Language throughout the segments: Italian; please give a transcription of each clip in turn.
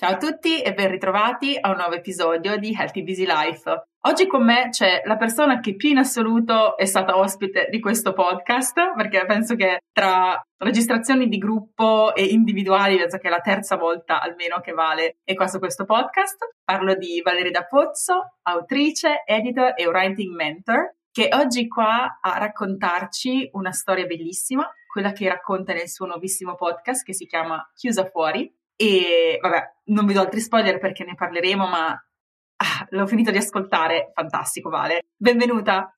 Ciao a tutti e ben ritrovati a un nuovo episodio di Healthy Busy Life. Oggi con me c'è la persona che più in assoluto è stata ospite di questo podcast, perché penso che tra registrazioni di gruppo e individuali, penso che è la terza volta almeno che vale è qua su questo podcast. Parlo di Valeria da Pozzo, autrice, editor e writing mentor, che oggi qua a raccontarci una storia bellissima, quella che racconta nel suo nuovissimo podcast che si chiama Chiusa fuori e vabbè, non vi do altri spoiler perché ne parleremo, ma ah, l'ho finito di ascoltare, fantastico Vale. Benvenuta!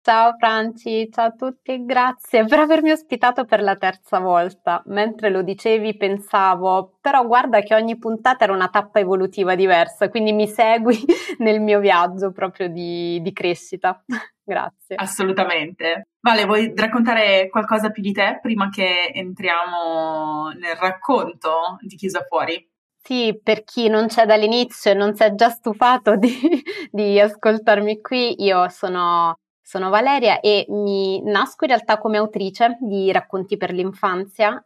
Ciao Franci, ciao a tutti, grazie per avermi ospitato per la terza volta. Mentre lo dicevi pensavo, però guarda che ogni puntata era una tappa evolutiva diversa, quindi mi segui nel mio viaggio proprio di, di crescita. Grazie. Assolutamente. Vale, vuoi raccontare qualcosa più di te prima che entriamo nel racconto di Chiusa Fuori? Sì, per chi non c'è dall'inizio e non si è già stufato di, di ascoltarmi qui, io sono sono Valeria e mi nasco in realtà come autrice di racconti per l'infanzia.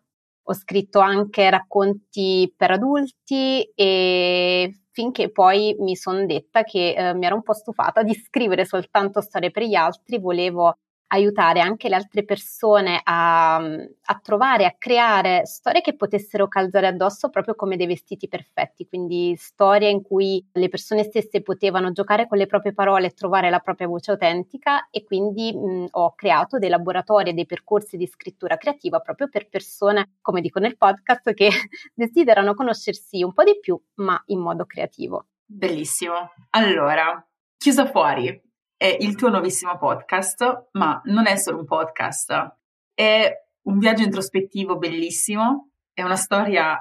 Ho scritto anche racconti per adulti e finché poi mi sono detta che eh, mi ero un po' stufata di scrivere soltanto storie per gli altri, volevo aiutare anche le altre persone a, a, trovare, a creare storie che potessero calzare addosso proprio come dei vestiti perfetti, quindi storie in cui le persone stesse potevano giocare con le proprie parole e trovare la propria voce autentica e quindi mh, ho creato dei laboratori e dei percorsi di scrittura creativa proprio per persone, come dico nel podcast, che desiderano conoscersi un po' di più, ma in modo creativo. Bellissimo. Allora, chiusa fuori, è il tuo nuovissimo podcast, ma non è solo un podcast, è un viaggio introspettivo bellissimo, è una storia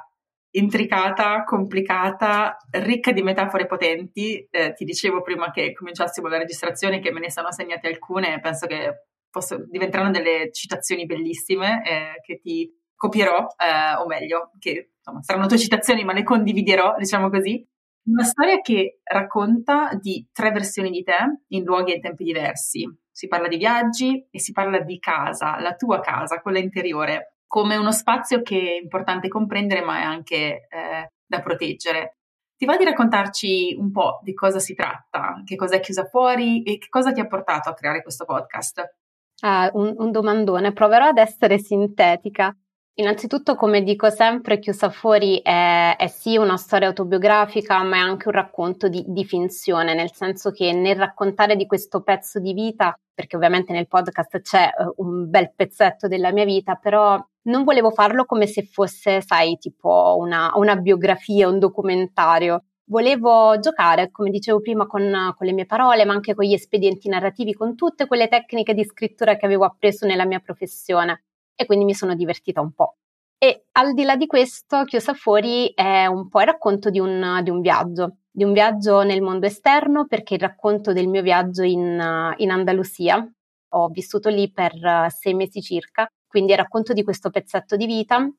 intricata, complicata, ricca di metafore potenti. Eh, ti dicevo prima che cominciassimo la registrazione che me ne sono segnate alcune penso che posso, diventeranno delle citazioni bellissime eh, che ti copierò, eh, o meglio, che insomma, saranno tue citazioni ma le condividerò, diciamo così. Una storia che racconta di tre versioni di te in luoghi e tempi diversi. Si parla di viaggi e si parla di casa, la tua casa, quella interiore, come uno spazio che è importante comprendere ma è anche eh, da proteggere. Ti va di raccontarci un po' di cosa si tratta, che cosa è chiusa fuori e che cosa ti ha portato a creare questo podcast? Ah, un, un domandone, proverò ad essere sintetica. Innanzitutto, come dico sempre, Chiusa Fuori è, è, sì una storia autobiografica, ma è anche un racconto di, di, finzione, nel senso che nel raccontare di questo pezzo di vita, perché ovviamente nel podcast c'è uh, un bel pezzetto della mia vita, però non volevo farlo come se fosse, sai, tipo una, una biografia, un documentario. Volevo giocare, come dicevo prima, con, con le mie parole, ma anche con gli espedienti narrativi, con tutte quelle tecniche di scrittura che avevo appreso nella mia professione e quindi mi sono divertita un po'. E al di là di questo, Chiusa Fuori è un po' il racconto di un, di un viaggio, di un viaggio nel mondo esterno, perché il racconto del mio viaggio in, in Andalusia, ho vissuto lì per sei mesi circa, quindi il racconto di questo pezzetto di vita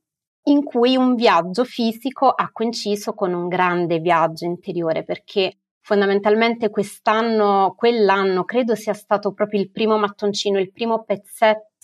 in cui un viaggio fisico ha coinciso con un grande viaggio interiore, perché fondamentalmente quest'anno, quell'anno, credo sia stato proprio il primo mattoncino, il primo pezzetto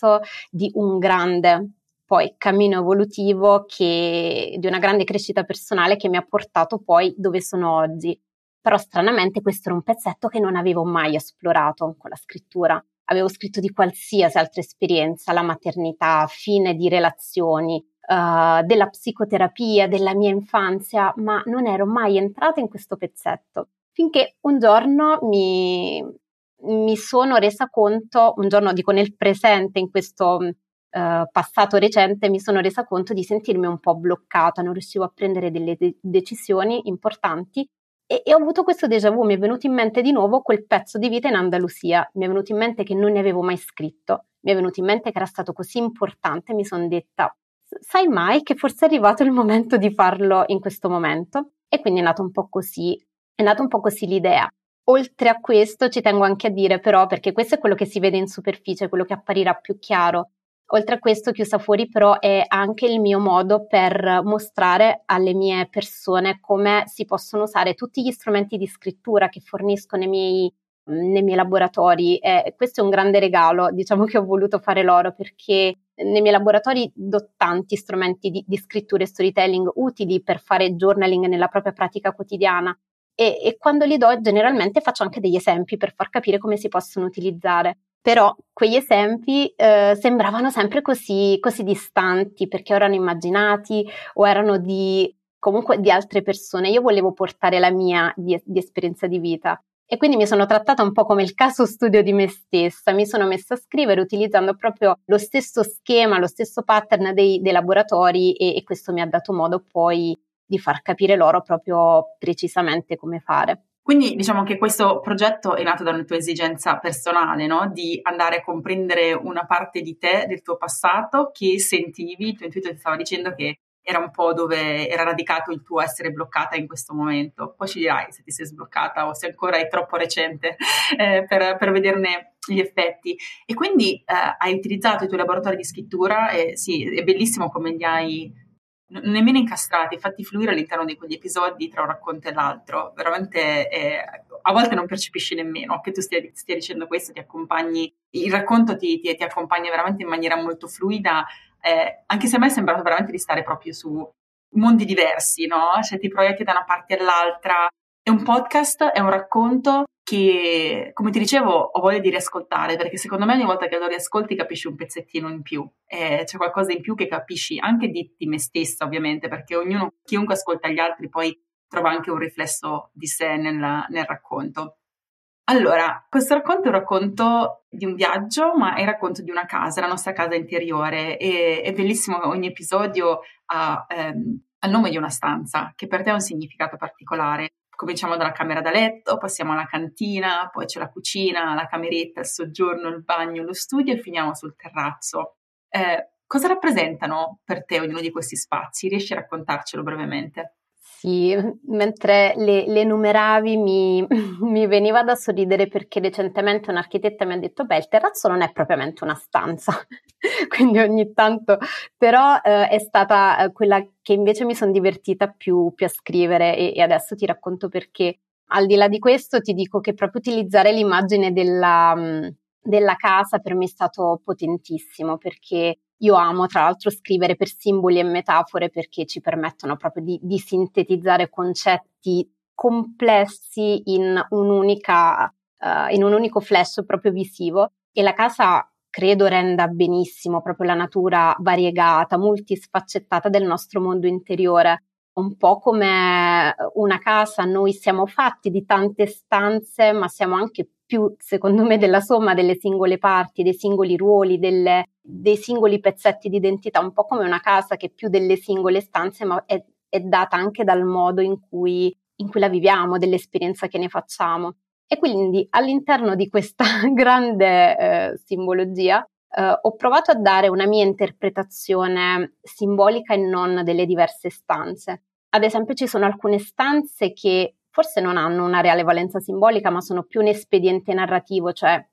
di un grande poi cammino evolutivo che, di una grande crescita personale che mi ha portato poi dove sono oggi. Però stranamente questo era un pezzetto che non avevo mai esplorato con la scrittura. Avevo scritto di qualsiasi altra esperienza, la maternità, fine di relazioni, uh, della psicoterapia, della mia infanzia, ma non ero mai entrata in questo pezzetto finché un giorno mi, mi sono resa conto, un giorno dico nel presente, in questo uh, passato recente, mi sono resa conto di sentirmi un po' bloccata, non riuscivo a prendere delle de- decisioni importanti e, e, ho avuto questo déjà vu, mi è venuto in mente di nuovo quel pezzo di vita in Andalusia, mi è venuto in mente che non ne avevo mai scritto, mi è venuto in mente che era stato così importante, mi sono detta sai mai che forse è arrivato il momento di farlo in questo momento? E quindi è nato un po' così, è nata un po' così l'idea. Oltre a questo ci tengo anche a dire però, perché questo è quello che si vede in superficie, quello che apparirà più chiaro, Oltre a questo, Chiusa Fuori però è anche il mio modo per mostrare alle mie persone come si possono usare tutti gli strumenti di scrittura che fornisco nei miei, nei miei laboratori. E questo è un grande regalo, diciamo che ho voluto fare loro perché nei miei laboratori do tanti strumenti di, di scrittura e storytelling utili per fare journaling nella propria pratica quotidiana. E, e quando li do generalmente faccio anche degli esempi per far capire come si possono utilizzare però quegli esempi eh, sembravano sempre così, così distanti perché erano immaginati o erano di comunque di altre persone. Io volevo portare la mia di, di, esperienza di vita e quindi mi sono trattata un po' come il caso studio di me stessa. Mi sono messa a scrivere utilizzando proprio lo stesso schema, lo stesso pattern dei, dei laboratori e, e questo mi ha dato modo poi di far capire loro proprio precisamente come fare. Quindi diciamo che questo progetto è nato da una tua esigenza personale, no? Di andare a comprendere una parte di te, del tuo passato, che sentivi, il tuo intuito ti stava dicendo che era un po' dove era radicato il tuo essere bloccata in questo momento. Poi ci dirai se ti sei sbloccata o se ancora è troppo recente eh, per, per, vederne gli effetti. E quindi eh, hai utilizzato i tuoi laboratori di scrittura e sì, è bellissimo come li hai nemmeno incastrati, fatti fluire all'interno di quegli episodi tra un racconto e l'altro. Veramente eh, a volte non percepisci nemmeno che tu stia, stia, dicendo questo, ti accompagni, il racconto ti, ti, ti accompagna veramente in maniera molto fluida, eh, anche se a me è sembrato veramente di stare proprio su mondi diversi, no? Cioè ti proietti da una parte all'altra. È un podcast, è un racconto che, come ti dicevo, ho voglia di riascoltare, perché secondo me ogni volta che lo riascolti capisci un pezzettino in più, eh, c'è qualcosa in più che capisci anche di, di me stessa, ovviamente, perché ognuno, chiunque ascolta gli altri poi trova anche un riflesso di sé nel, nel racconto. Allora, questo racconto è un racconto di un viaggio, ma è il racconto di una casa, la nostra casa interiore. E, è bellissimo, ogni episodio ha ehm, il nome di una stanza, che per te ha un significato particolare cominciamo dalla camera da letto, passiamo alla cantina, poi c'è la cucina, la cameretta, il soggiorno, il bagno, lo studio e finiamo sul terrazzo. Eh, cosa rappresentano per te ognuno di questi spazi? Riesci a raccontarcelo brevemente? Sì, mentre le, le numeravi mi, mi, veniva da sorridere perché recentemente un'architetta mi ha detto, beh, il terrazzo non è propriamente una stanza, quindi ogni tanto, però eh, è stata eh, quella che invece mi sono divertita più, più a scrivere e, e, adesso ti racconto perché. Al di là di questo ti dico che proprio utilizzare l'immagine della, mm, della casa per me è stato potentissimo perché io amo tra l'altro scrivere per simboli e metafore perché ci permettono proprio di, di sintetizzare concetti complessi in, un'unica, uh, in un unico flash proprio visivo e la casa credo renda benissimo proprio la natura variegata, multisfaccettata del nostro mondo interiore. Un po' come una casa, noi siamo fatti di tante stanze, ma siamo anche più, secondo me, della somma delle singole parti, dei singoli ruoli, delle, dei singoli pezzetti di identità, un po' come una casa che più delle singole stanze, ma è, è data anche dal modo in cui, in cui la viviamo, dell'esperienza che ne facciamo. E quindi all'interno di questa grande eh, simbologia eh, ho provato a dare una mia interpretazione simbolica e non delle diverse stanze. Ad esempio ci sono alcune stanze che forse non hanno una reale valenza simbolica, ma sono più un espediente narrativo, cioè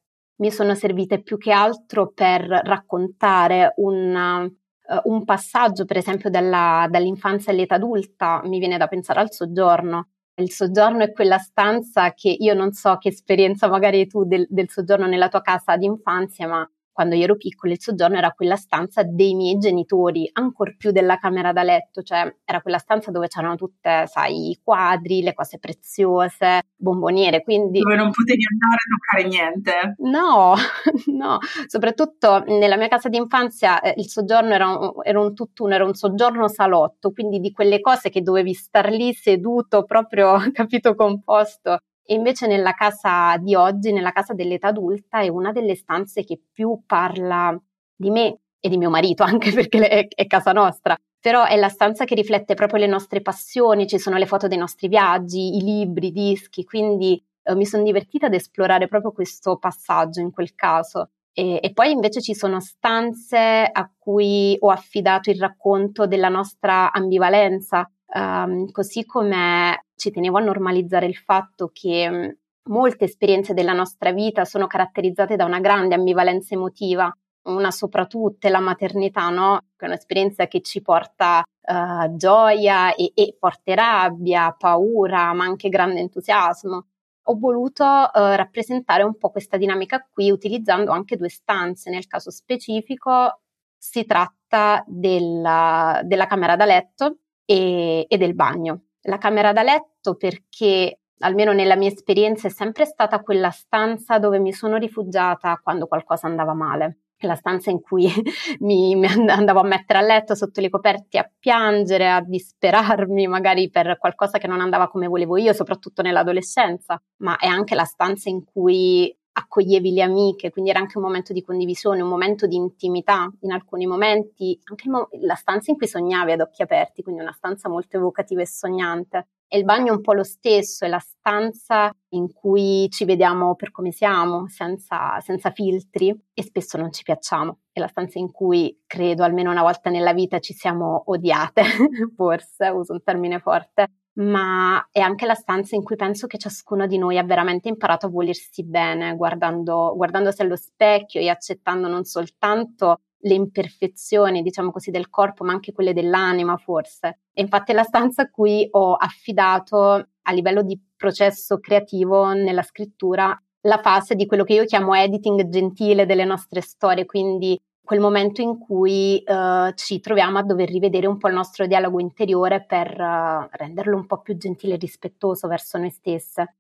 mi sono servite più che altro per raccontare un, uh, un passaggio, per esempio, dalla, dall'infanzia all'età adulta, mi viene da pensare al soggiorno. Il soggiorno è quella stanza che io non so che esperienza magari tu del, del soggiorno nella tua casa d'infanzia, ma quando io ero piccola il soggiorno era quella stanza dei miei genitori, ancor più della camera da letto, cioè era quella stanza dove c'erano tutte, sai, i quadri, le cose preziose, bomboniere, quindi... Dove non potevi andare a toccare niente. No, no, soprattutto nella mia casa d'infanzia eh, il soggiorno era un, era un tutt'uno, era un soggiorno salotto, quindi di quelle cose che dovevi star lì seduto, proprio, capito, composto e invece nella casa di oggi, nella casa dell'età adulta, è una delle stanze che più parla di me e di mio marito, anche perché è, è casa nostra. Però è la stanza che riflette proprio le nostre passioni, ci sono le foto dei nostri viaggi, i libri, i dischi, quindi eh, mi sono divertita ad esplorare proprio questo passaggio in quel caso. E, e, poi invece ci sono stanze a cui ho affidato il racconto della nostra ambivalenza, um, così come ci tenevo a normalizzare il fatto che mm, molte esperienze della nostra vita sono caratterizzate da una grande ambivalenza emotiva, una soprattutto la maternità, no? Che è un'esperienza che ci porta uh, gioia e, e forte rabbia, paura, ma anche grande entusiasmo ho voluto uh, rappresentare un po' questa dinamica qui utilizzando anche due stanze. Nel caso specifico si tratta della, della camera da letto e, e del bagno. La camera da letto perché almeno nella mia esperienza è sempre stata quella stanza dove mi sono rifugiata quando qualcosa andava male la stanza in cui mi, mi, andavo a mettere a letto sotto le coperti a piangere, a disperarmi magari per qualcosa che non andava come volevo io, soprattutto nell'adolescenza, ma è anche la stanza in cui accoglievi le amiche, quindi era anche un momento di condivisione, un momento di intimità in alcuni momenti, anche mo- la stanza in cui sognavi ad occhi aperti, quindi una stanza molto evocativa e sognante. E il bagno è un po' lo stesso, è la stanza in cui ci vediamo per come siamo, senza, senza filtri e spesso non ci piacciamo. È la stanza in cui credo almeno una volta nella vita ci siamo odiate, forse, uso un termine forte, ma è anche la stanza in cui penso che ciascuno di noi ha veramente imparato a volersi bene, guardando, guardandosi allo specchio e accettando non soltanto le imperfezioni, diciamo così, del corpo, ma anche quelle dell'anima, forse. E infatti è la stanza a cui ho affidato a livello di processo creativo nella scrittura la fase di quello che io chiamo editing gentile delle nostre storie, quindi quel momento in cui uh, ci troviamo a dover rivedere un po' il nostro dialogo interiore per uh, renderlo un po' più gentile e rispettoso verso noi stesse.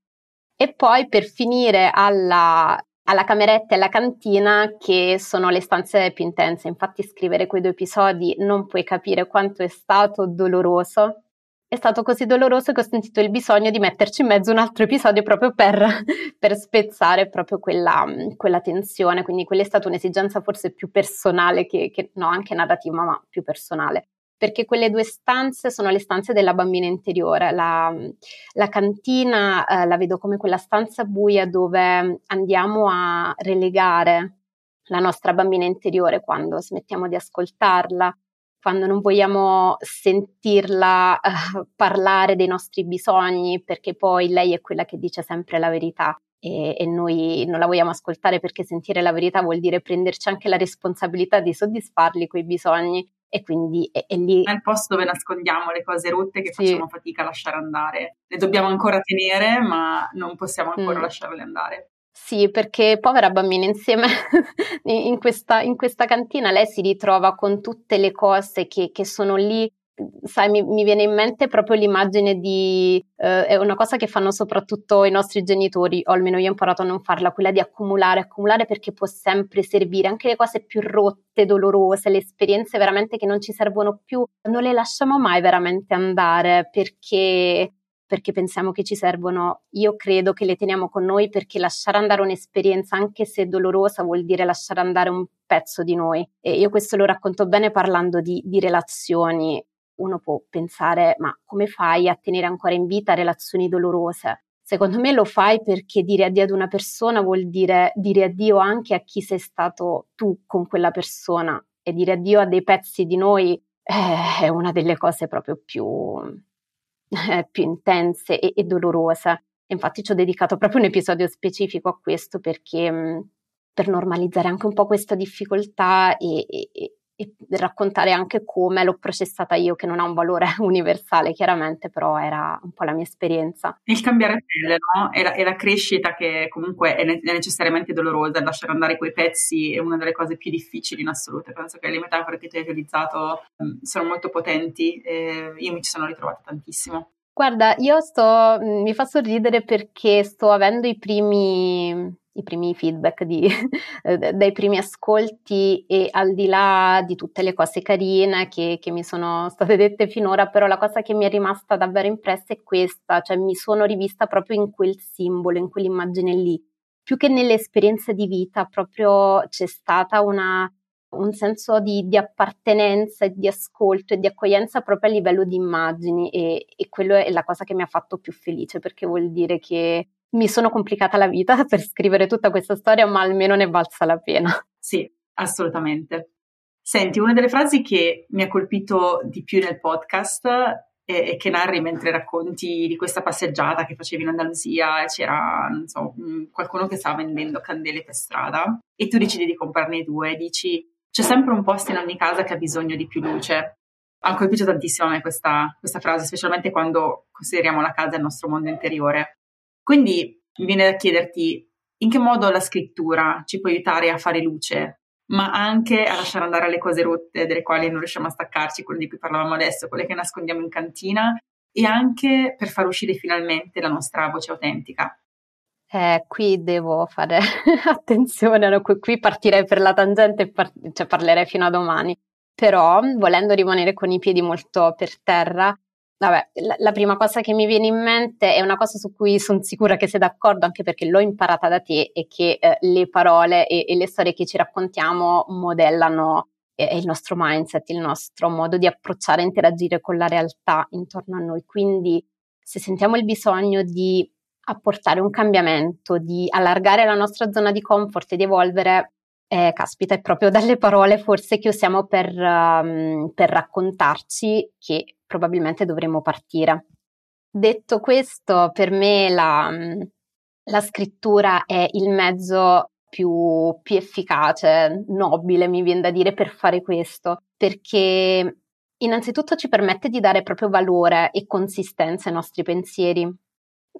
E poi per finire alla alla cameretta e alla cantina che sono le stanze più intense. Infatti scrivere quei due episodi non puoi capire quanto è stato doloroso. È stato così doloroso che ho sentito il bisogno di metterci in mezzo un altro episodio proprio per, per spezzare proprio quella, quella, tensione. Quindi quella è stata un'esigenza forse più personale che, che no, anche narrativa, ma più personale perché quelle due stanze sono le stanze della bambina interiore. La, la cantina eh, la vedo come quella stanza buia dove andiamo a relegare la nostra bambina interiore quando smettiamo di ascoltarla, quando non vogliamo sentirla eh, parlare dei nostri bisogni, perché poi lei è quella che dice sempre la verità. E, e, noi non la vogliamo ascoltare perché sentire la verità vuol dire prenderci anche la responsabilità di soddisfarli quei bisogni e quindi è, è lì. È il posto dove nascondiamo le cose rotte che sì. facciamo fatica a lasciare andare. Le dobbiamo ancora tenere, ma non possiamo ancora mm. lasciarle andare. Sì, perché povera bambina, insieme in, questa, in questa cantina lei si ritrova con tutte le cose che, che sono lì. Sai, mi, mi, viene in mente proprio l'immagine di, eh, è una cosa che fanno soprattutto i nostri genitori, o almeno io ho imparato a non farla, quella di accumulare, accumulare perché può sempre servire, anche le cose più rotte, dolorose, le esperienze veramente che non ci servono più, non le lasciamo mai veramente andare perché perché pensiamo che ci servono. Io credo che le teniamo con noi perché lasciare andare un'esperienza, anche se dolorosa, vuol dire lasciare andare un pezzo di noi. E io questo lo racconto bene parlando di, di relazioni uno può pensare, ma come fai a tenere ancora in vita relazioni dolorose? Secondo me lo fai perché dire addio ad una persona vuol dire dire addio anche a chi sei stato tu con quella persona e dire addio a dei pezzi di noi eh, è una delle cose proprio più, eh, più intense e, e, dolorose. Infatti ci ho dedicato proprio un episodio specifico a questo perché mh, per normalizzare anche un po' questa difficoltà e, e, e raccontare anche come l'ho processata io, che non ha un valore universale chiaramente, però era un po' la mia esperienza. Il cambiare pelle, no? E la, la crescita che comunque è, ne- è, necessariamente dolorosa, lasciare andare quei pezzi è una delle cose più difficili in assoluto. Penso che le metafore che tu hai utilizzato um, sono molto potenti e io mi ci sono ritrovata tantissimo. Guarda, io sto, mi fa sorridere perché sto avendo i primi i primi feedback di, eh, dai primi ascolti e al di là di tutte le cose carine che, che, mi sono state dette finora, però la cosa che mi è rimasta davvero impressa è questa, cioè mi sono rivista proprio in quel simbolo, in quell'immagine lì. Più che nelle esperienze di vita, proprio c'è stata una, un senso di, di, appartenenza e di ascolto e di accoglienza proprio a livello di immagini e, e quello è la cosa che mi ha fatto più felice perché vuol dire che mi sono complicata la vita per scrivere tutta questa storia, ma almeno ne valsa la pena. Sì, assolutamente. Senti, una delle frasi che mi ha colpito di più nel podcast e, che narri mentre racconti di questa passeggiata che facevi in Andalusia, c'era, non so, qualcuno che stava vendendo candele per strada e tu decidi di comprarne due dici c'è sempre un posto in ogni casa che ha bisogno di più luce. Ha colpito tantissimo a me questa, questa frase, specialmente quando consideriamo la casa il nostro mondo interiore. Quindi mi viene da chiederti in che modo la scrittura ci può aiutare a fare luce, ma anche a lasciare andare le cose rotte delle quali non riusciamo a staccarci, quelle di cui parlavamo adesso, quelle che nascondiamo in cantina, e anche per far uscire finalmente la nostra voce autentica. Eh, qui devo fare attenzione, qui partirei per la tangente e par- cioè parlerei fino a domani. Però, volendo rimanere con i piedi molto per terra, Vabbè, la, la, prima cosa che mi viene in mente è una cosa su cui sono sicura che sei d'accordo, anche perché l'ho imparata da te, e che eh, le parole e, e, le storie che ci raccontiamo modellano eh, il nostro mindset, il nostro modo di approcciare e interagire con la realtà intorno a noi. Quindi se sentiamo il bisogno di apportare un cambiamento, di allargare la nostra zona di comfort e di evolvere, eh, caspita, è proprio dalle parole forse che usiamo per, um, per raccontarci che probabilmente dovremmo partire. Detto questo, per me la, la scrittura è il mezzo più, più, efficace, nobile, mi viene da dire, per fare questo, perché innanzitutto ci permette di dare proprio valore e consistenza ai nostri pensieri.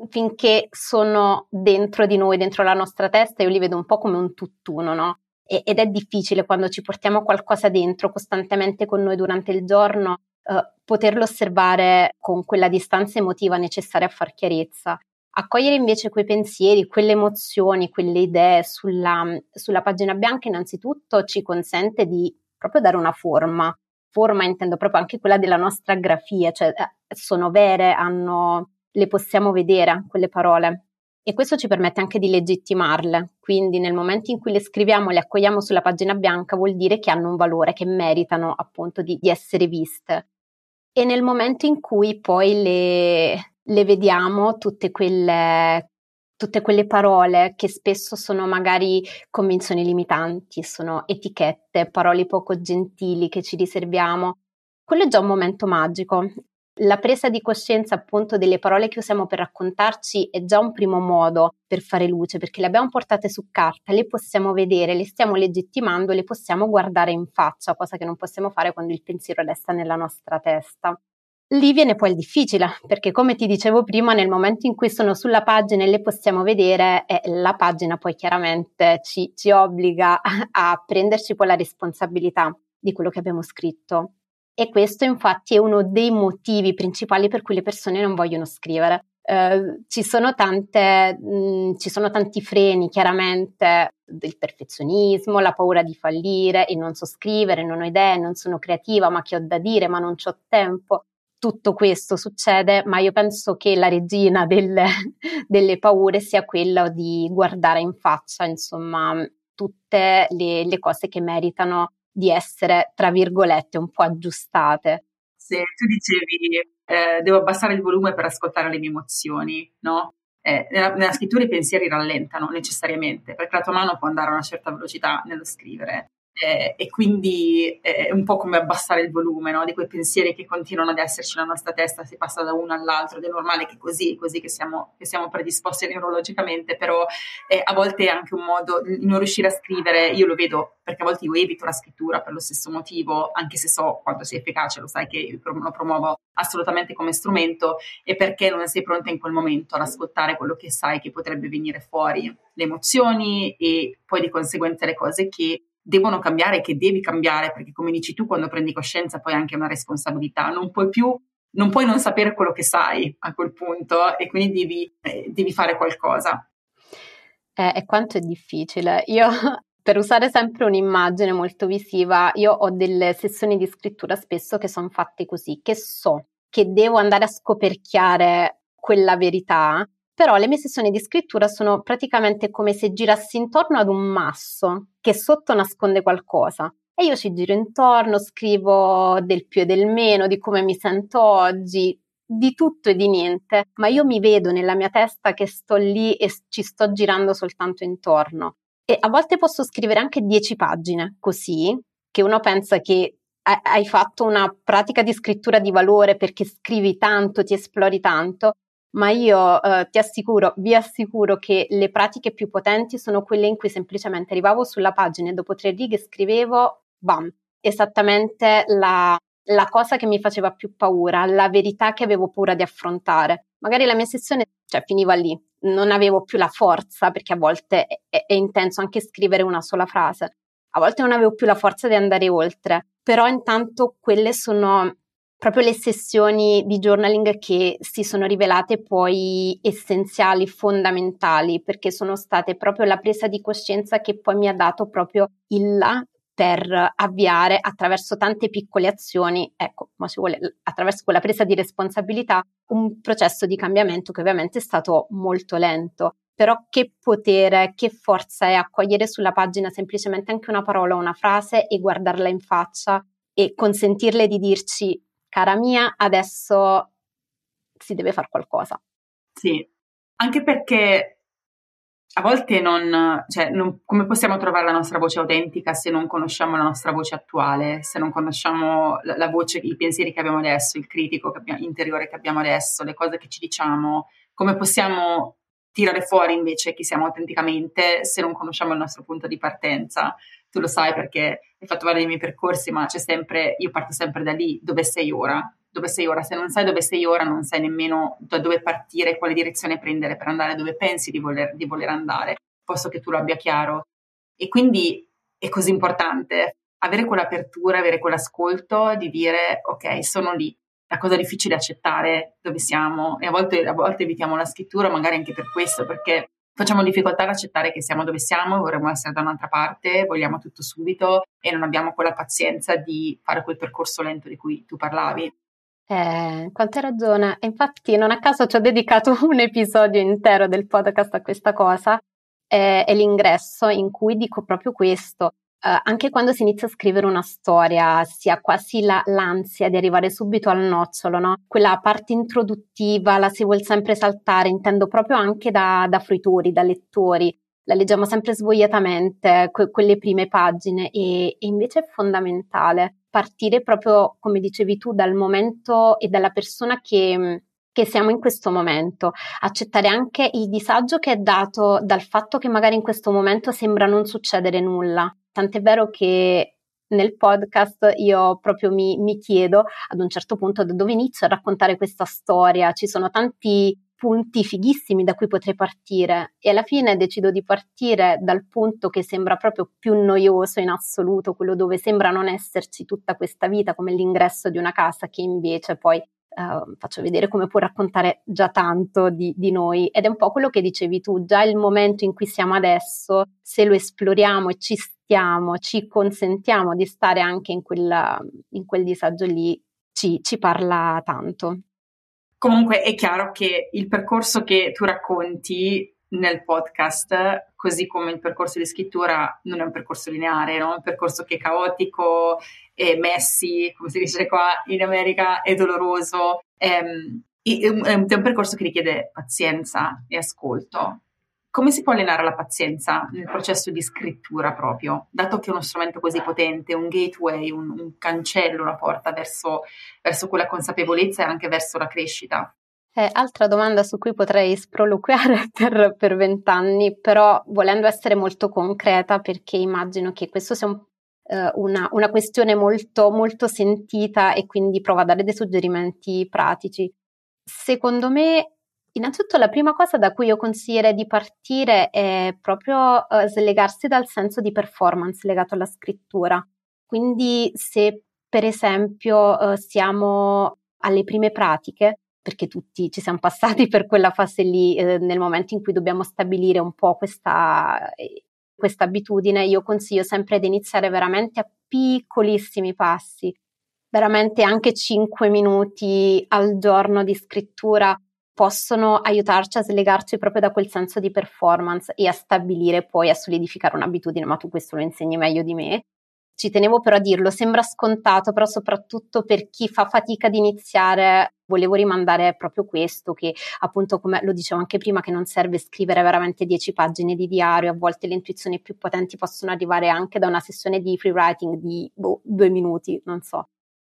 Finché sono dentro di noi, dentro la nostra testa, io li vedo un po' come un tutt'uno, no? ed è difficile quando ci portiamo qualcosa dentro costantemente con noi durante il giorno, eh, poterlo osservare con quella distanza emotiva necessaria a far chiarezza. Accogliere invece quei pensieri, quelle emozioni, quelle idee sulla, sulla pagina bianca innanzitutto ci consente di proprio dare una forma. Forma intendo proprio anche quella della nostra grafia, cioè eh, sono vere, hanno, le possiamo vedere quelle parole. E questo ci permette anche di legittimarle, quindi nel momento in cui le scriviamo e le accogliamo sulla pagina bianca vuol dire che hanno un valore, che meritano appunto di, di essere viste. E nel momento in cui poi le, le vediamo tutte quelle, tutte quelle parole che spesso sono magari convinzioni limitanti, sono etichette, parole poco gentili che ci riserviamo, quello è già un momento magico la presa di coscienza appunto delle parole che usiamo per raccontarci è già un primo modo per fare luce, perché le abbiamo portate su carta, le possiamo vedere, le stiamo legittimando, le possiamo guardare in faccia, cosa che non possiamo fare quando il pensiero resta nella nostra testa. Lì viene poi il difficile, perché come ti dicevo prima, nel momento in cui sono sulla pagina e le possiamo vedere, eh, la pagina poi chiaramente ci, ci obbliga a prenderci poi la responsabilità di quello che abbiamo scritto. E questo infatti è uno dei motivi principali per cui le persone non vogliono scrivere. Uh, ci, sono tante, mh, mm, ci sono tanti freni, chiaramente, del perfezionismo, la paura di fallire, e non so scrivere, non ho idee, non sono creativa, ma che ho da dire, ma non ho tempo. Tutto questo succede, ma io penso che la regina delle, delle paure sia quella di guardare in faccia, insomma, tutte le, le cose che meritano di essere, tra virgolette, un po' aggiustate. Se tu dicevi eh, devo abbassare il volume per ascoltare le mie emozioni, no? Eh, nella, nella, scrittura i pensieri rallentano necessariamente, perché la tua mano può andare a una certa velocità nello scrivere eh, e quindi è un po' come abbassare il volume no? di quei pensieri che continuano ad esserci nella nostra testa, si passa da uno all'altro ed è normale che così, così che siamo, che siamo predisposti neurologicamente, però eh, a volte è anche un modo di non riuscire a scrivere, io lo vedo perché a volte io evito la scrittura per lo stesso motivo, anche se so quanto sia efficace, lo sai che lo promuovo assolutamente come strumento e perché non sei pronta in quel momento ad ascoltare quello che sai che potrebbe venire fuori, le emozioni e poi di conseguenza le cose che devono cambiare, che devi cambiare, perché come dici tu, quando prendi coscienza poi anche una responsabilità, non puoi più, non puoi non sapere quello che sai a quel punto e quindi devi, eh, devi fare qualcosa. Eh, quanto è difficile. Io, per usare sempre un'immagine molto visiva, io ho delle sessioni di scrittura spesso che sono fatte così, che so che devo andare a scoperchiare quella verità, però le mie sessioni di scrittura sono praticamente come se girassi intorno ad un masso che sotto nasconde qualcosa. E io ci giro intorno, scrivo del più e del meno, di come mi sento oggi, di tutto e di niente, ma io mi vedo nella mia testa che sto lì e ci sto girando soltanto intorno. E a volte posso scrivere anche dieci pagine così, che uno pensa che hai fatto una pratica di scrittura di valore perché scrivi tanto, ti esplori tanto, ma io eh, ti assicuro, vi assicuro che le pratiche più potenti sono quelle in cui semplicemente arrivavo sulla pagina e dopo tre righe scrivevo, bam, esattamente la, la cosa che mi faceva più paura, la verità che avevo paura di affrontare. Magari la mia sessione, cioè, finiva lì, non avevo più la forza, perché a volte è, è intenso anche scrivere una sola frase, a volte non avevo più la forza di andare oltre, però intanto quelle sono proprio le sessioni di journaling che si sono rivelate poi essenziali, fondamentali, perché sono state proprio la presa di coscienza che poi mi ha dato proprio il là per avviare attraverso tante piccole azioni, ecco, ma ci vuole attraverso quella presa di responsabilità, un processo di cambiamento che ovviamente è stato molto lento. Però che potere, che forza è accogliere sulla pagina semplicemente anche una parola o una frase e guardarla in faccia e consentirle di dirci, cara mia, adesso si deve fare qualcosa. Sì, anche perché a volte non, cioè, non, come possiamo trovare la nostra voce autentica se non conosciamo la nostra voce attuale, se non conosciamo la, la voce, i pensieri che abbiamo adesso, il critico che abbiamo, interiore che abbiamo adesso, le cose che ci diciamo, come possiamo tirare fuori invece chi siamo autenticamente se non conosciamo il nostro punto di partenza. Tu lo sai perché hai fatto vari dei miei percorsi, ma c'è sempre, io parto sempre da lì, dove sei ora, dove sei ora. Se non sai dove sei ora, non sai nemmeno da dove partire, quale direzione prendere per andare dove pensi di voler, di voler andare, posso che tu lo abbia chiaro. E quindi è così importante avere quell'apertura, avere quell'ascolto di dire ok, sono lì. La cosa difficile è accettare dove siamo e a volte, a volte evitiamo la scrittura, magari anche per questo, perché facciamo difficoltà ad accettare che siamo dove siamo, vorremmo essere da un'altra parte, vogliamo tutto subito e non abbiamo quella pazienza di fare quel percorso lento di cui tu parlavi. Eh, quanta ragione. Infatti, non a caso ci ho dedicato un episodio intero del podcast a questa cosa. Eh, è l'ingresso in cui dico proprio questo. Uh, anche quando si inizia a scrivere una storia, si ha quasi la, l'ansia di arrivare subito al nocciolo, no? Quella parte introduttiva la si vuole sempre saltare, intendo proprio anche da, da fruitori, da lettori. La leggiamo sempre svogliatamente, que- quelle prime pagine, e, e invece è fondamentale partire proprio, come dicevi tu, dal momento e dalla persona che, che siamo in questo momento, accettare anche il disagio che è dato dal fatto che magari in questo momento sembra non succedere nulla. Tant'è vero che nel podcast io proprio mi, mi, chiedo ad un certo punto da dove inizio a raccontare questa storia. Ci sono tanti punti fighissimi da cui potrei partire e alla fine decido di partire dal punto che sembra proprio più noioso in assoluto, quello dove sembra non esserci tutta questa vita come l'ingresso di una casa che invece poi uh, faccio vedere come può raccontare già tanto di, di noi ed è un po' quello che dicevi tu, già il momento in cui siamo adesso, se lo esploriamo e ci stiamo, ci consentiamo di stare anche in, quella, in quel disagio lì, ci, ci parla tanto. Comunque è chiaro che il percorso che tu racconti nel podcast, così come il percorso di scrittura, non è un percorso lineare, no? è un percorso che è caotico, è messy, come si dice qua in America, è doloroso, è, è, un, è un percorso che richiede pazienza e ascolto come si può allenare la pazienza nel processo di scrittura proprio, dato che è uno strumento così potente, un gateway, un, un cancello, una porta verso, verso, quella consapevolezza e anche verso la crescita? Eh, altra domanda su cui potrei sproloquiare per vent'anni, però volendo essere molto concreta, perché immagino che questo sia un, eh, una, una, questione molto, molto sentita e quindi provo a dare dei suggerimenti pratici. Secondo me Innanzitutto la prima cosa da cui io consiglierei di partire è proprio uh, slegarsi dal senso di performance legato alla scrittura. Quindi se per esempio uh, siamo alle prime pratiche, perché tutti ci siamo passati per quella fase lì eh, nel momento in cui dobbiamo stabilire un po' questa, eh, questa abitudine, io consiglio sempre di iniziare veramente a piccolissimi passi, veramente anche 5 minuti al giorno di scrittura possono aiutarci a slegarci proprio da quel senso di performance e a stabilire poi, a solidificare un'abitudine, ma tu questo lo insegni meglio di me. Ci tenevo però a dirlo, sembra scontato, però soprattutto per chi fa fatica ad iniziare, volevo rimandare proprio questo, che appunto come lo dicevo anche prima, che non serve scrivere veramente dieci pagine di diario, a volte le intuizioni più potenti possono arrivare anche da una sessione di free writing di boh, due minuti, non so.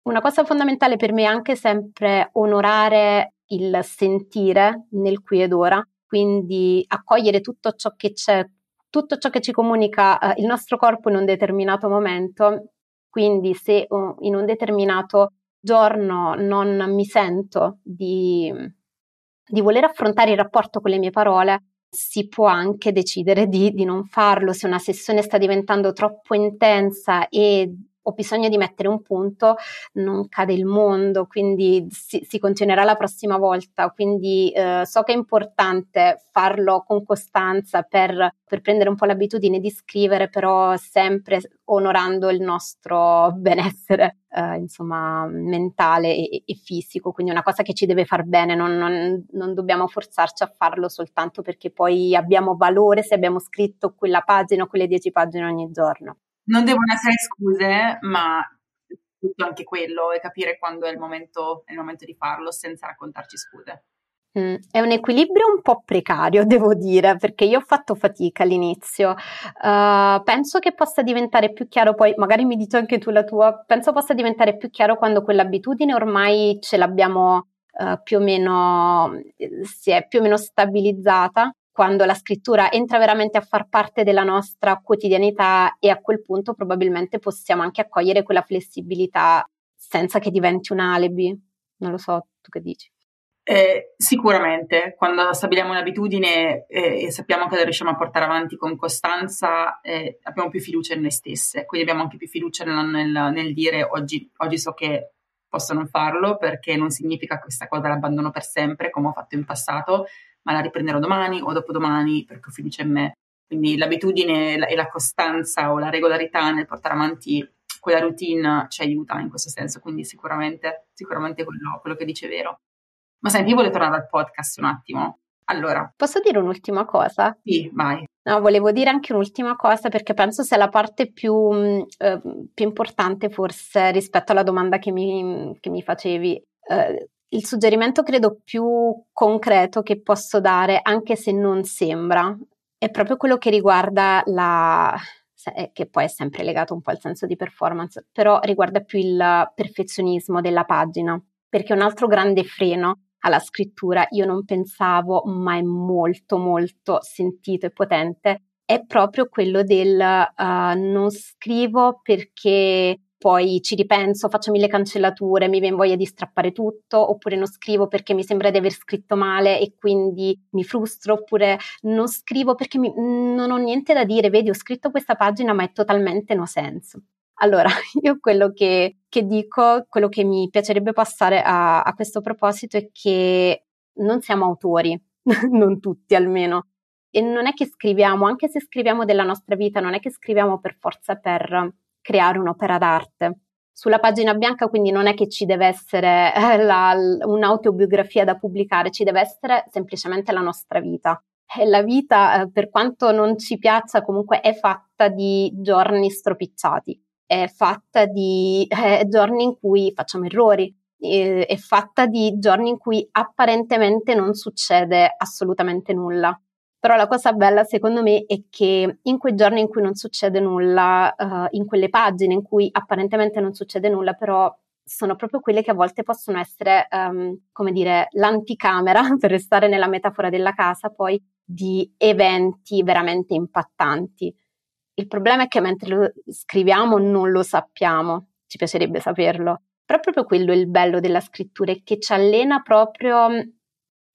Una cosa fondamentale per me è anche sempre onorare il sentire nel qui ed ora, quindi accogliere tutto ciò che c'è tutto ciò che ci comunica eh, il nostro corpo in un determinato momento, quindi se uh, in un determinato giorno non mi sento di, di, voler affrontare il rapporto con le mie parole, si può anche decidere di, di non farlo. Se una sessione sta diventando troppo intensa e ho bisogno di mettere un punto, non cade il mondo, quindi si, si continuerà la prossima volta. Quindi eh, so che è importante farlo con costanza per, per, prendere un po' l'abitudine di scrivere, però sempre onorando il nostro benessere, eh, insomma, mentale e, e, fisico. Quindi una cosa che ci deve far bene, non, non, non dobbiamo forzarci a farlo soltanto perché poi abbiamo valore se abbiamo scritto quella pagina o quelle dieci pagine ogni giorno non devono essere scuse, ma tutto anche quello e capire quando è il momento, è il momento di farlo senza raccontarci scuse. Mm, è un equilibrio un po' precario, devo dire, perché io ho fatto fatica all'inizio. Uh, penso che possa diventare più chiaro, poi magari mi dici anche tu la tua, penso possa diventare più chiaro quando quell'abitudine ormai ce l'abbiamo uh, più o meno, si è più o meno stabilizzata quando la scrittura entra veramente a far parte della nostra quotidianità e a quel punto probabilmente possiamo anche accogliere quella flessibilità senza che diventi un alibi. Non lo so, tu che dici? Eh, sicuramente, quando stabiliamo un'abitudine eh, e sappiamo che la riusciamo a portare avanti con costanza, eh, abbiamo più fiducia in noi stesse, quindi abbiamo anche più fiducia nel, nel, nel dire oggi, oggi, so che posso non farlo perché non significa questa cosa l'abbandono per sempre come ho fatto in passato, ma la riprenderò domani o dopodomani perché ho fiducia in me. Quindi l'abitudine e la costanza o la regolarità nel portare avanti quella routine ci aiuta in questo senso, quindi sicuramente, sicuramente quello, quello che dice è vero. Ma senti, io voglio tornare al podcast un attimo. Allora. Posso dire un'ultima cosa? Sì, vai. No, volevo dire anche un'ultima cosa perché penso sia la parte più, eh, più importante forse rispetto alla domanda che mi, che mi facevi. Eh, il suggerimento credo più concreto che posso dare, anche se non sembra, è proprio quello che riguarda la, che poi è sempre legato un po' al senso di performance, però riguarda più il perfezionismo della pagina, perché un altro grande freno alla scrittura, io non pensavo, ma è molto molto sentito e potente, è proprio quello del uh, non scrivo perché poi ci ripenso, faccio mille cancellature, mi viene voglia di strappare tutto, oppure non scrivo perché mi sembra di aver scritto male e quindi mi frustro, oppure non scrivo perché mi, non ho niente da dire, vedi, ho scritto questa pagina ma è totalmente no senso. Allora, io quello che, che dico, quello che mi piacerebbe passare a, a questo proposito è che non siamo autori, non tutti almeno, e non è che scriviamo, anche se scriviamo della nostra vita, non è che scriviamo per forza per creare un'opera d'arte. Sulla pagina bianca quindi non è che ci deve essere eh, la, un'autobiografia da pubblicare, ci deve essere semplicemente la nostra vita. E la vita, eh, per quanto non ci piaccia, comunque è fatta di giorni stropicciati, è fatta di eh, giorni in cui facciamo errori, è fatta di giorni in cui apparentemente non succede assolutamente nulla. Però la cosa bella secondo me è che in quei giorni in cui non succede nulla, uh, in quelle pagine in cui apparentemente non succede nulla, però sono proprio quelle che a volte possono essere, um, come dire, l'anticamera, per restare nella metafora della casa, poi di eventi veramente impattanti. Il problema è che mentre lo scriviamo non lo sappiamo, ci piacerebbe saperlo, però proprio quello è il bello della scrittura, è che ci allena proprio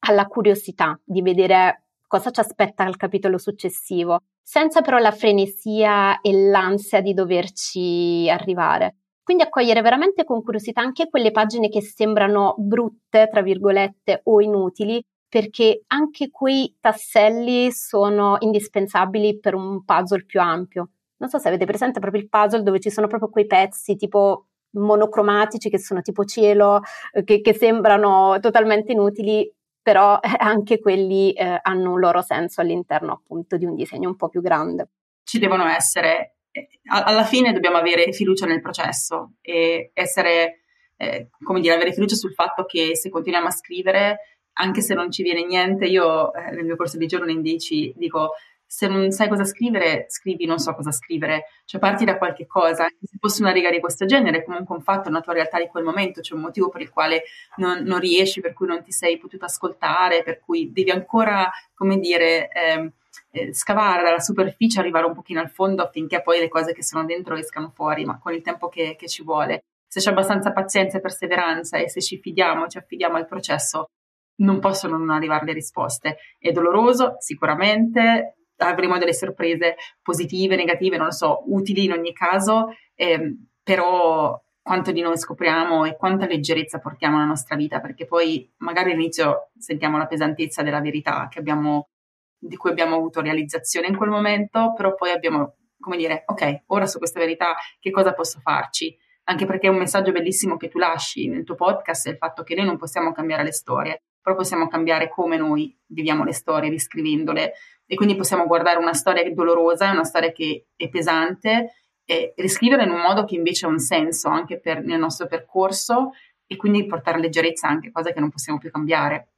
alla curiosità di vedere cosa ci aspetta al capitolo successivo, senza però la frenesia e l'ansia di doverci arrivare. Quindi accogliere veramente con curiosità anche quelle pagine che sembrano brutte, tra virgolette, o inutili, perché anche quei tasselli sono indispensabili per un puzzle più ampio. Non so se avete presente proprio il puzzle dove ci sono proprio quei pezzi tipo monocromatici che sono tipo cielo, eh, che, che sembrano totalmente inutili, però eh, anche quelli eh, hanno un loro senso all'interno appunto di un disegno un po' più grande. Ci devono essere eh, alla fine dobbiamo avere fiducia nel processo e essere, eh, come dire, avere fiducia sul fatto che se continuiamo a scrivere, anche se non ci viene niente, io eh, nel mio corso di giorno 10 dico se non sai cosa scrivere, scrivi non so cosa scrivere, cioè parti da qualche cosa, anche se fosse una riga di questo genere, è comunque un fatto, una tua realtà di quel momento, c'è un motivo per il quale non, non riesci, per cui non ti sei potuto ascoltare, per cui devi ancora, come dire, eh, eh, scavare dalla superficie, arrivare un pochino al fondo affinché poi le cose che sono dentro escano fuori, ma con il tempo che, che ci vuole. Se c'è abbastanza pazienza e perseveranza e se ci fidiamo, ci affidiamo al processo, non possono non arrivare le risposte. È doloroso, sicuramente, avremo delle sorprese positive, negative, non lo so, utili in ogni caso, ehm, però quanto di noi scopriamo e quanta leggerezza portiamo nella nostra vita, perché poi magari all'inizio sentiamo la pesantezza della verità abbiamo, di cui abbiamo avuto realizzazione in quel momento, però poi abbiamo, come dire, ok, ora su questa verità che cosa posso farci? Anche perché è un messaggio bellissimo che tu lasci nel tuo podcast è il fatto che noi non possiamo cambiare le storie, però possiamo cambiare come noi viviamo le storie, riscrivendole, e quindi possiamo guardare una storia dolorosa, una storia che è pesante e riscriverla in un modo che invece ha un senso anche per, nel nostro percorso e quindi portare leggerezza anche, cosa che non possiamo più cambiare.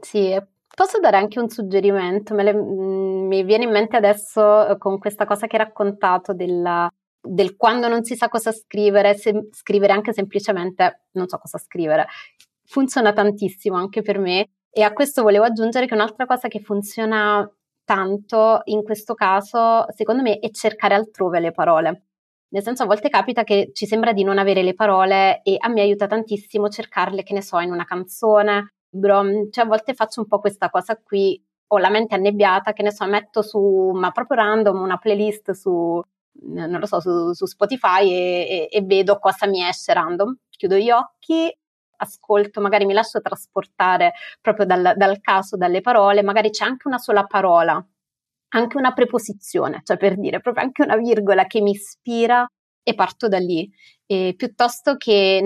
Sì, posso dare anche un suggerimento? Le, mm, mi viene in mente adesso eh, con questa cosa che hai raccontato della, del quando non si sa cosa scrivere, se, scrivere anche semplicemente non so cosa scrivere. Funziona tantissimo anche per me e a questo volevo aggiungere che un'altra cosa che funziona tanto in questo caso, secondo me, è cercare altrove le parole. Nel senso, a volte capita che ci sembra di non avere le parole e a me aiuta tantissimo cercarle, che ne so, in una canzone, cioè a volte faccio un po' questa cosa qui, ho la mente annebbiata, che ne so, metto su, ma proprio random, una playlist su, non lo so, su, su Spotify e, e, e vedo cosa mi esce random. Chiudo gli occhi ascolto, magari mi lascio trasportare proprio dal, dal caso, dalle parole, magari c'è anche una sola parola, anche una preposizione, cioè per dire proprio anche una virgola che mi ispira e parto da lì, e piuttosto che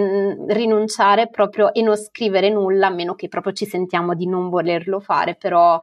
rinunciare proprio e non scrivere nulla, a meno che proprio ci sentiamo di non volerlo fare, però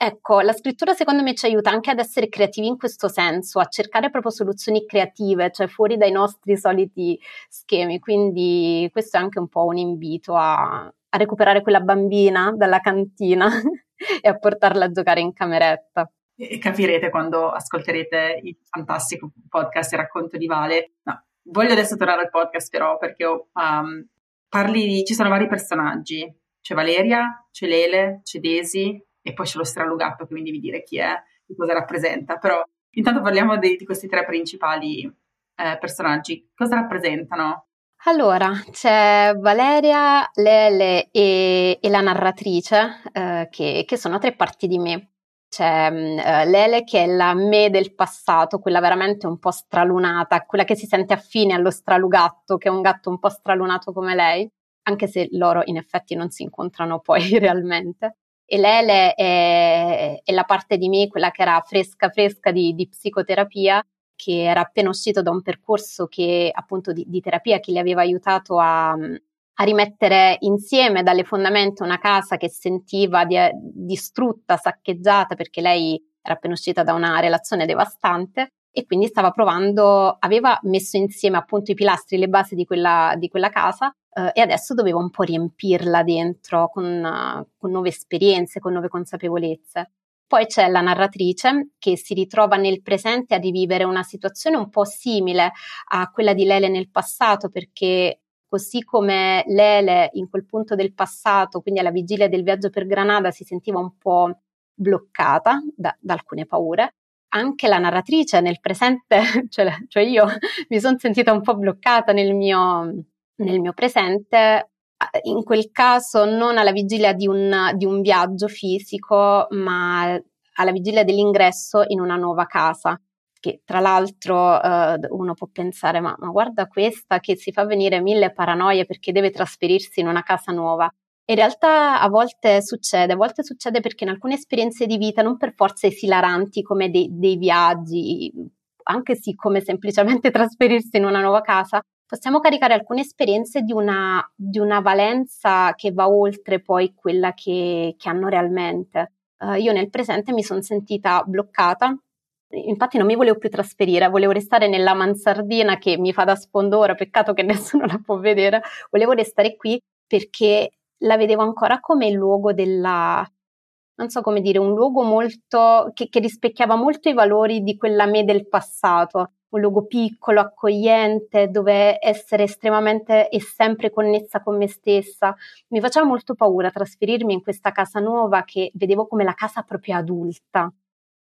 Ecco, la scrittura secondo me ci aiuta anche ad essere creativi in questo senso, a cercare proprio soluzioni creative, cioè fuori dai nostri soliti schemi. Quindi questo è anche un po' un invito a, a recuperare quella bambina dalla cantina e a portarla a giocare in cameretta. E capirete quando ascolterete il fantastico podcast Il racconto di Vale. No, voglio adesso tornare al podcast però perché um, parli ci sono vari personaggi. C'è Valeria, c'è Lele, c'è Desi, e poi c'è lo stralugatto che mi devi dire chi è e cosa rappresenta. Però intanto parliamo di, di questi tre principali eh, personaggi. Cosa rappresentano? Allora, c'è Valeria, Lele e, e la narratrice, eh, che, che, sono tre parti di me. C'è uh, Lele che è la me del passato, quella veramente un po' stralunata, quella che si sente affine allo stralugatto, che è un gatto un po' stralunato come lei, anche se loro in effetti non si incontrano poi realmente e Lele è, è, la parte di me, quella che era fresca fresca di, di, psicoterapia, che era appena uscito da un percorso che, appunto di, di terapia che le aveva aiutato a, a, rimettere insieme dalle fondamenta una casa che sentiva di, distrutta, saccheggiata, perché lei era appena uscita da una relazione devastante e quindi stava provando, aveva messo insieme appunto i pilastri, le basi di quella, di quella casa eh, e adesso doveva un po' riempirla dentro con, con nuove esperienze, con nuove consapevolezze. Poi c'è la narratrice che si ritrova nel presente a rivivere una situazione un po' simile a quella di Lele nel passato, perché così come Lele in quel punto del passato, quindi alla vigilia del viaggio per Granada, si sentiva un po' bloccata da, da alcune paure, anche la narratrice nel presente, cioè, cioè io mi sono sentita un po' bloccata nel mio, nel mio presente, in quel caso non alla vigilia di un, di un viaggio fisico, ma alla vigilia dell'ingresso in una nuova casa che tra l'altro eh, uno può pensare ma, ma, guarda questa che si fa venire mille paranoie perché deve trasferirsi in una casa nuova. In realtà a volte succede, a volte succede perché in alcune esperienze di vita non per forza esilaranti come dei, dei viaggi, anche sì come semplicemente trasferirsi in una nuova casa, possiamo caricare alcune esperienze di una, di una valenza che va oltre poi quella che, che hanno realmente. Uh, io nel presente mi sono sentita bloccata. Infatti non mi volevo più trasferire, volevo restare nella mansardina che mi fa da sfondo ora, peccato che nessuno la può vedere, volevo restare qui perché la vedevo ancora come il luogo della, non so come dire, un luogo molto, che, che rispecchiava molto i valori di quella me del passato, un luogo piccolo, accogliente, dove essere estremamente e sempre connessa con me stessa. Mi faceva molto paura trasferirmi in questa casa nuova che vedevo come la casa proprio adulta,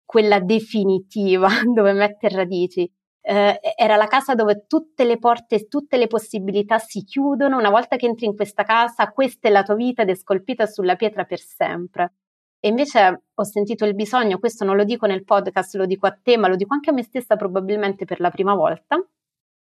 quella definitiva dove mettere radici. Eh, era la casa dove tutte le porte, tutte le possibilità si chiudono. Una volta che entri in questa casa, questa è la tua vita ed è scolpita sulla pietra per sempre. E invece ho sentito il bisogno, questo non lo dico nel podcast, lo dico a te, ma lo dico anche a me stessa probabilmente per la prima volta,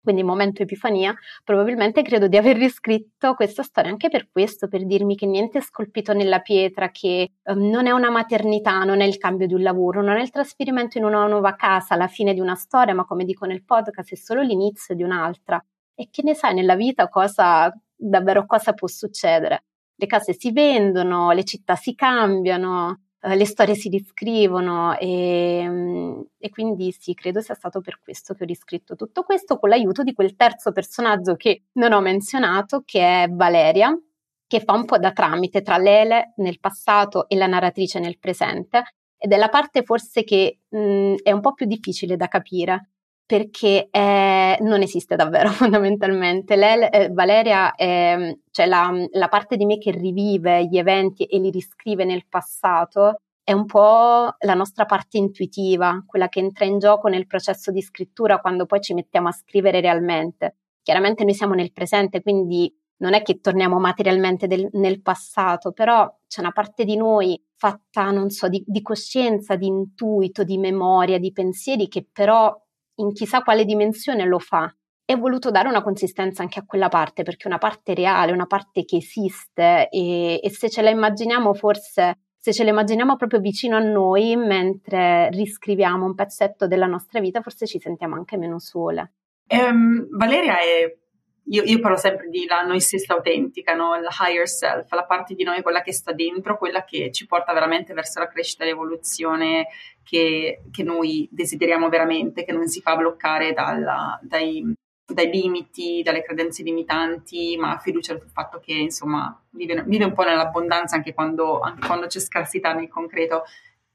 quindi momento epifania, probabilmente credo di aver riscritto questa storia anche per questo, per dirmi che niente è scolpito nella pietra, che um, non è una maternità, non è il cambio di un lavoro, non è il trasferimento in una nuova casa, la fine di una storia, ma come dico nel podcast è solo l'inizio di un'altra. E che ne sai nella vita cosa davvero cosa può succedere? Le case si vendono, le città si cambiano, eh, le storie si riscrivono e, mm, e, quindi sì, credo sia stato per questo che ho riscritto tutto questo con l'aiuto di quel terzo personaggio che non ho menzionato, che è Valeria, che fa un po' da tramite tra Lele nel passato e la narratrice nel presente ed è la parte forse che mh, mm, è un po' più difficile da capire perché è, non esiste davvero fondamentalmente. Lei, eh, Valeria è cioè la, la, parte di me che rivive gli eventi e li riscrive nel passato, è un po' la nostra parte intuitiva, quella che entra in gioco nel processo di scrittura quando poi ci mettiamo a scrivere realmente. Chiaramente noi siamo nel presente, quindi non è che torniamo materialmente del, nel passato, però c'è una parte di noi fatta, non so, di, di coscienza, di intuito, di memoria, di pensieri che però in chissà quale dimensione lo fa e ho voluto dare una consistenza anche a quella parte, perché è una parte reale, una parte che esiste e, e se ce la immaginiamo forse, se ce la immaginiamo proprio vicino a noi mentre riscriviamo un pezzetto della nostra vita, forse ci sentiamo anche meno sole. Um, Valeria è io, io, parlo sempre di la noi stessa autentica, no? la higher self, la parte di noi, quella che sta dentro, quella che ci porta veramente verso la crescita e l'evoluzione che, che noi desideriamo veramente, che non si fa bloccare dalla, dai, dai, limiti, dalle credenze limitanti, ma fiducia sul fatto che insomma vive, vive un po' nell'abbondanza anche quando, anche quando c'è scarsità nel concreto.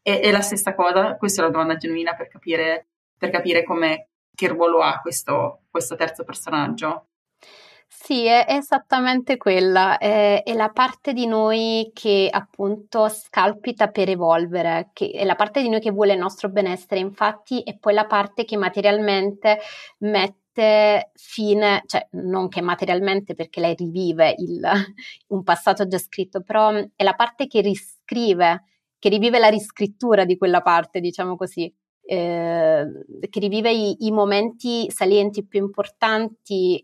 E, è la stessa cosa, questa è la domanda genuina per capire, per capire che ruolo ha questo, questo terzo personaggio. Sì, è esattamente quella, è, è la parte di noi che appunto scalpita per evolvere, che è la parte di noi che vuole il nostro benessere, infatti è poi la parte che materialmente mette fine, cioè non che materialmente perché lei rivive il, un passato già scritto, però è la parte che riscrive, che rivive la riscrittura di quella parte, diciamo così. Eh, che rivive i, i momenti salienti più importanti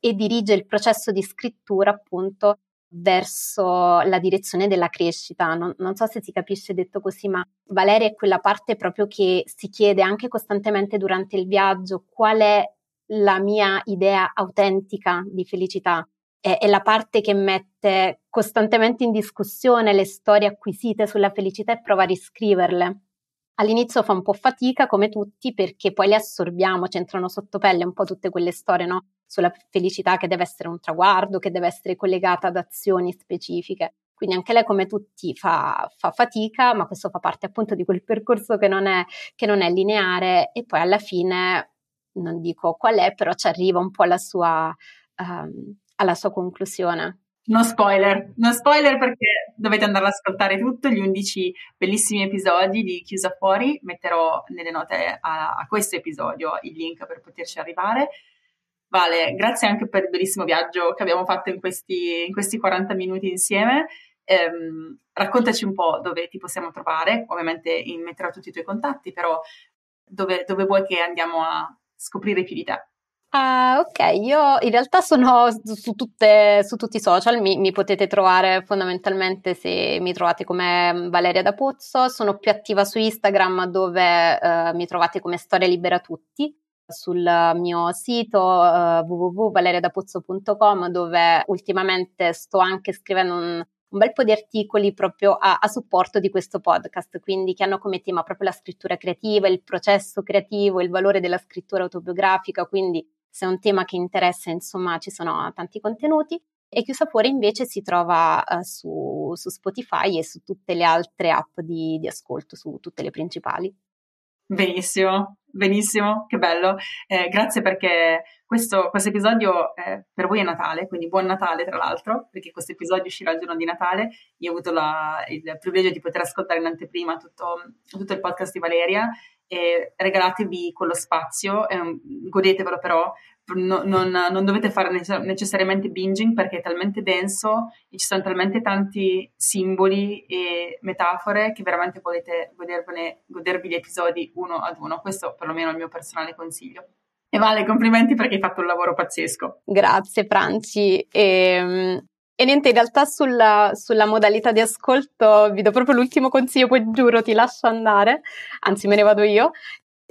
e dirige il processo di scrittura appunto verso la direzione della crescita. Non, non, so se si capisce detto così, ma Valeria è quella parte proprio che si chiede anche costantemente durante il viaggio qual è la mia idea autentica di felicità. È, è la parte che mette costantemente in discussione le storie acquisite sulla felicità e prova a riscriverle. All'inizio fa un po' fatica come tutti perché poi le assorbiamo, c'entrano sotto pelle un po' tutte quelle storie, no? sulla felicità che deve essere un traguardo, che deve essere collegata ad azioni specifiche. Quindi anche lei, come tutti, fa, fa fatica, ma questo fa parte appunto di quel percorso che non, è, che non è lineare e poi alla fine, non dico qual è, però ci arriva un po' alla sua, um, alla sua conclusione. No spoiler, no spoiler perché dovete andare ad ascoltare tutto, gli 11 bellissimi episodi di Chiusa Fuori, metterò nelle note a, a questo episodio il link per poterci arrivare. Vale, grazie anche per il bellissimo viaggio che abbiamo fatto in questi, in questi 40 minuti insieme. Ehm, raccontaci un po' dove ti possiamo trovare, ovviamente metterò tutti i tuoi contatti, però dove, dove vuoi che andiamo a scoprire più di te? Uh, ok, io in realtà sono su, tutte, su tutti i social, mi, mi, potete trovare fondamentalmente se mi trovate come Valeria da Pozzo, sono più attiva su Instagram dove uh, mi trovate come Storia Libera Tutti sul mio sito uh, www.valeriadapozzo.com dove ultimamente sto anche scrivendo un, un bel po' di articoli proprio a, a, supporto di questo podcast, quindi che hanno come tema proprio la scrittura creativa, il processo creativo, il valore della scrittura autobiografica, quindi se è un tema che interessa, insomma, ci sono tanti contenuti. E Chiusa Fuori invece si trova uh, su, su, Spotify e su tutte le altre app di, di ascolto, su tutte le principali. Benissimo, benissimo, che bello. Eh, grazie perché questo, episodio eh, per voi è Natale, quindi buon Natale tra l'altro, perché questo episodio uscirà il giorno di Natale. Io ho avuto la, il privilegio di poter ascoltare in anteprima tutto, tutto il podcast di Valeria e regalatevi quello spazio, eh, godetevelo però, no, non, non, dovete fare necessariamente binging perché è talmente denso e ci sono talmente tanti simboli e metafore che veramente potete godervi gli episodi uno ad uno. Questo perlomeno è il mio personale consiglio. E Vale, complimenti perché hai fatto un lavoro pazzesco. Grazie Franci. E, ehm, e niente, in realtà sulla, sulla, modalità di ascolto vi do proprio l'ultimo consiglio, poi giuro ti lascio andare, anzi me ne vado io.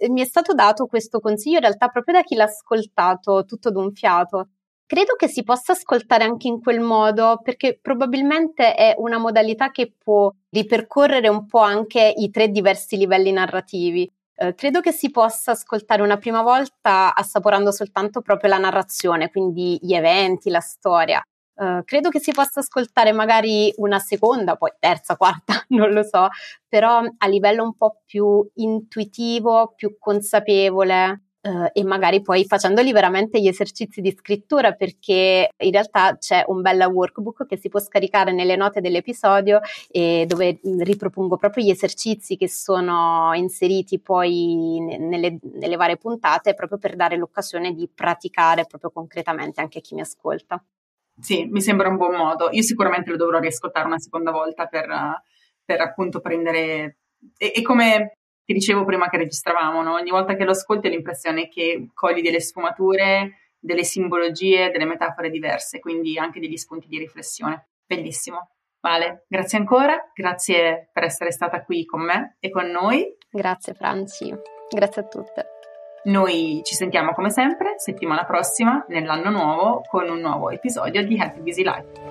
Mi è stato dato questo consiglio in realtà proprio da chi l'ha ascoltato tutto d'un fiato. Credo che si possa ascoltare anche in quel modo perché probabilmente è una modalità che può ripercorrere un po' anche i tre diversi livelli narrativi. Eh, credo che si possa ascoltare una prima volta assaporando soltanto proprio la narrazione, quindi gli eventi, la storia. Uh, credo che si possa ascoltare magari una seconda, poi terza, quarta, non lo so, però a livello un po' più intuitivo, più consapevole. Uh, e magari poi facendoli veramente gli esercizi di scrittura perché in realtà c'è un bel workbook che si può scaricare nelle note dell'episodio dove ripropongo proprio gli esercizi che sono inseriti poi nelle, nelle varie puntate proprio per dare l'occasione di praticare proprio concretamente anche a chi mi ascolta. Sì, mi sembra un buon modo. Io sicuramente lo dovrò riascoltare una seconda volta per, per appunto prendere... E, e, come ti dicevo prima che registravamo, no? ogni volta che lo ascolti ho l'impressione che cogli delle sfumature, delle simbologie, delle metafore diverse, quindi anche degli spunti di riflessione. Bellissimo. Vale, grazie ancora, grazie per essere stata qui con me e con noi. Grazie Franci, grazie a tutte. Noi ci sentiamo come sempre settimana prossima, nell'anno nuovo, con un nuovo episodio di Happy Busy Life.